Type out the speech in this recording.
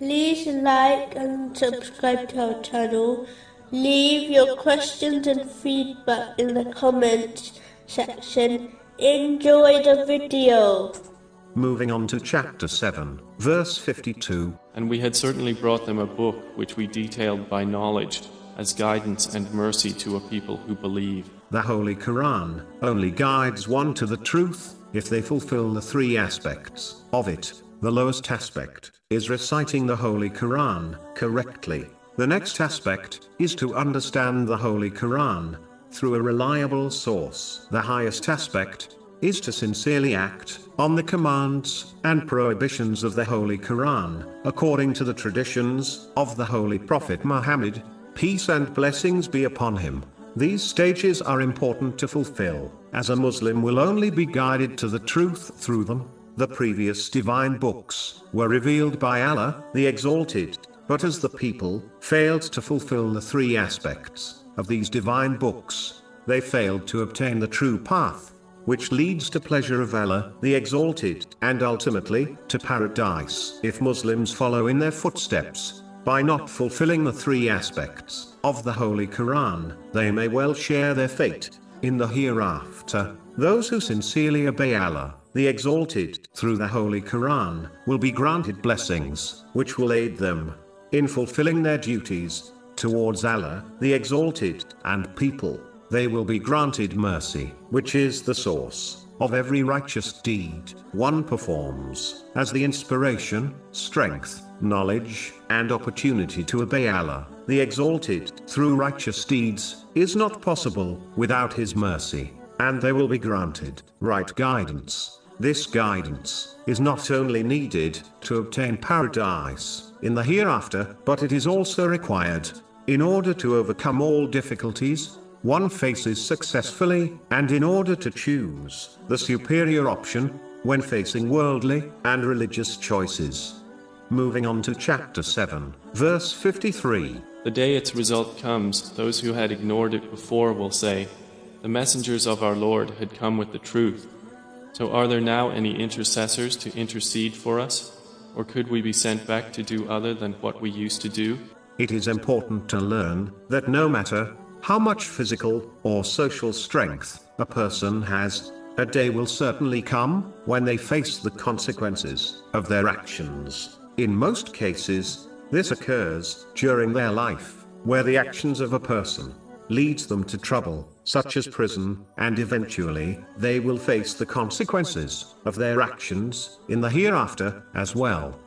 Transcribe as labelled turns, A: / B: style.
A: like and subscribe to our channel. Leave your questions and feedback in the comments section. Enjoy the video.
B: Moving on to chapter 7, verse 52.
C: And we had certainly brought them a book which we detailed by knowledge as guidance and mercy to a people who believe.
B: The Holy Quran only guides one to the truth if they fulfill the three aspects of it. The lowest aspect is reciting the Holy Quran correctly. The next aspect is to understand the Holy Quran through a reliable source. The highest aspect is to sincerely act on the commands and prohibitions of the Holy Quran, according to the traditions of the Holy Prophet Muhammad, peace and blessings be upon him. These stages are important to fulfill, as a Muslim will only be guided to the truth through them. The previous divine books were revealed by Allah, the Exalted, but as the people failed to fulfill the three aspects of these divine books, they failed to obtain the true path, which leads to pleasure of Allah, the Exalted, and ultimately, to paradise. If Muslims follow in their footsteps, by not fulfilling the three aspects of the Holy Quran, they may well share their fate in the hereafter. Those who sincerely obey Allah, the Exalted, through the Holy Quran, will be granted blessings, which will aid them in fulfilling their duties towards Allah, the Exalted, and people. They will be granted mercy, which is the source of every righteous deed one performs, as the inspiration, strength, knowledge, and opportunity to obey Allah, the Exalted, through righteous deeds, is not possible without His mercy, and they will be granted right guidance. This guidance is not only needed to obtain paradise in the hereafter, but it is also required in order to overcome all difficulties one faces successfully, and in order to choose the superior option when facing worldly and religious choices. Moving on to chapter 7, verse 53.
C: The day its result comes, those who had ignored it before will say, The messengers of our Lord had come with the truth. So are there now any intercessors to intercede for us? Or could we be sent back to do other than what we used to do?
B: It is important to learn that no matter how much physical or social strength a person has, a day will certainly come when they face the consequences of their actions. In most cases, this occurs during their life, where the actions of a person leads them to trouble, such as prison, and eventually, they will face the consequences of their actions in the hereafter as well.